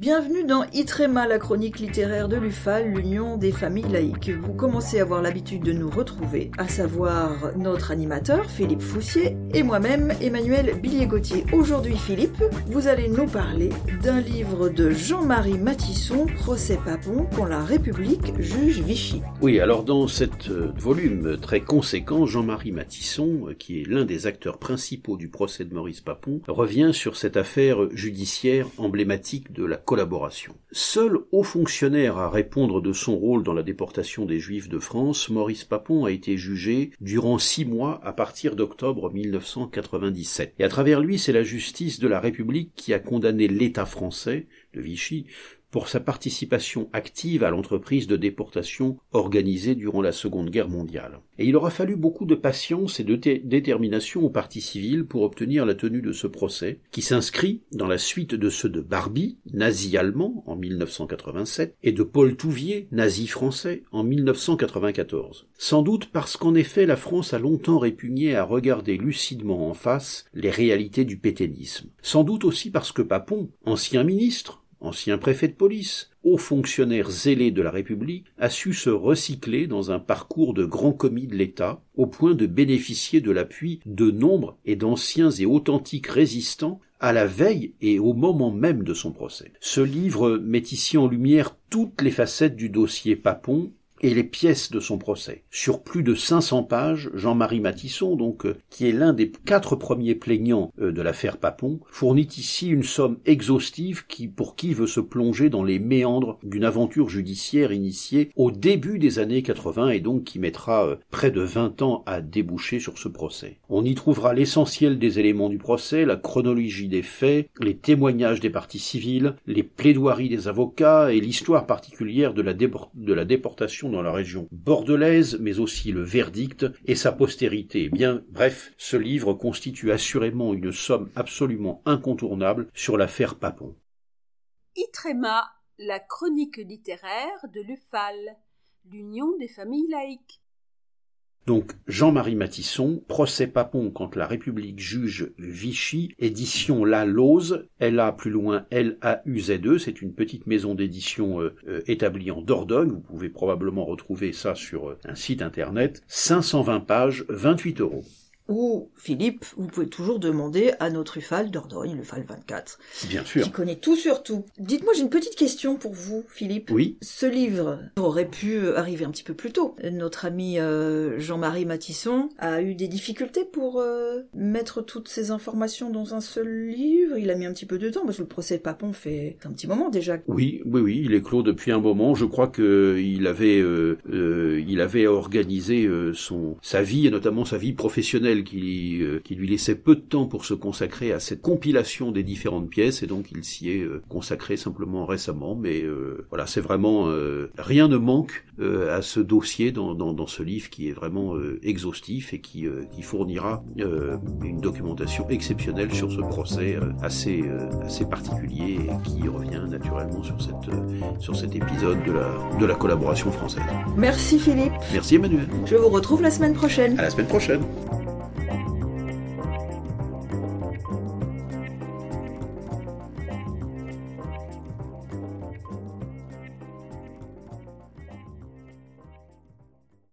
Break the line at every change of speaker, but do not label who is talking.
Bienvenue dans Itrema, la chronique littéraire de l'UFAL, l'Union des familles laïques. Vous commencez à avoir l'habitude de nous retrouver, à savoir notre animateur Philippe Foussier et moi-même Emmanuel Billier-Gauthier. Aujourd'hui, Philippe, vous allez nous parler d'un livre de Jean-Marie Matisson, Procès Papon, quand la République juge Vichy.
Oui, alors dans cet euh, volume très conséquent, Jean-Marie Matisson, euh, qui est l'un des acteurs principaux du procès de Maurice Papon, revient sur cette affaire judiciaire emblématique de la Seul haut fonctionnaire à répondre de son rôle dans la déportation des Juifs de France, Maurice Papon a été jugé durant six mois à partir d'octobre 1997. Et à travers lui, c'est la justice de la République qui a condamné l'État français de Vichy pour sa participation active à l'entreprise de déportation organisée durant la Seconde Guerre mondiale. Et il aura fallu beaucoup de patience et de détermination aux partis civils pour obtenir la tenue de ce procès, qui s'inscrit dans la suite de ceux de Barbie, nazi allemand, en 1987, et de Paul Touvier, nazi français, en 1994. Sans doute parce qu'en effet la France a longtemps répugné à regarder lucidement en face les réalités du pétainisme. Sans doute aussi parce que Papon, ancien ministre, ancien préfet de police, haut fonctionnaire zélé de la République, a su se recycler dans un parcours de grand commis de l'État, au point de bénéficier de l'appui de nombre et d'anciens et authentiques résistants à la veille et au moment même de son procès. Ce livre met ici en lumière toutes les facettes du dossier Papon et les pièces de son procès. Sur plus de 500 pages, Jean-Marie Matisson, donc, euh, qui est l'un des quatre premiers plaignants euh, de l'affaire Papon, fournit ici une somme exhaustive qui, pour qui veut se plonger dans les méandres d'une aventure judiciaire initiée au début des années 80 et donc qui mettra euh, près de 20 ans à déboucher sur ce procès. On y trouvera l'essentiel des éléments du procès, la chronologie des faits, les témoignages des parties civiles, les plaidoiries des avocats et l'histoire particulière de la, de la déportation la région bordelaise, mais aussi le verdict et sa postérité. Bien, bref, ce livre constitue assurément une somme absolument incontournable sur l'affaire Papon.
Itrema, la chronique littéraire de l'UFAL, l'Union des familles laïques.
Donc Jean-Marie Matisson, Procès Papon quand la République juge Vichy, édition La Lose, LA plus loin L-A-U-Z-E, c'est une petite maison d'édition euh, euh, établie en Dordogne, vous pouvez probablement retrouver ça sur euh, un site internet, 520 pages, 28 euros
ou Philippe, vous pouvez toujours demander à notre UFAL d'Ordogne, l'UFAL 24.
Bien sûr.
Qui connaît tout sur tout. Dites-moi, j'ai une petite question pour vous, Philippe.
Oui.
Ce livre aurait pu arriver un petit peu plus tôt. Notre ami euh, Jean-Marie Matisson a eu des difficultés pour euh, mettre toutes ces informations dans un seul livre. Il a mis un petit peu de temps parce que le procès Papon fait un petit moment déjà.
Oui, oui, oui, il est clos depuis un moment. Je crois que il avait, euh, il avait organisé son sa vie et notamment sa vie professionnelle qui, euh, qui lui laissait peu de temps pour se consacrer à cette compilation des différentes pièces et donc il s'y est euh, consacré simplement récemment. Mais euh, voilà, c'est vraiment rien ne manque à ce dossier dans, dans, dans, ce livre qui est vraiment exhaustif et qui, qui fournira une documentation exceptionnelle sur ce procès assez, assez particulier et qui revient naturellement sur, cette, sur cet épisode de la, de la collaboration française.
Merci Philippe.
Merci Emmanuel.
Je vous retrouve la semaine prochaine.
À la semaine prochaine.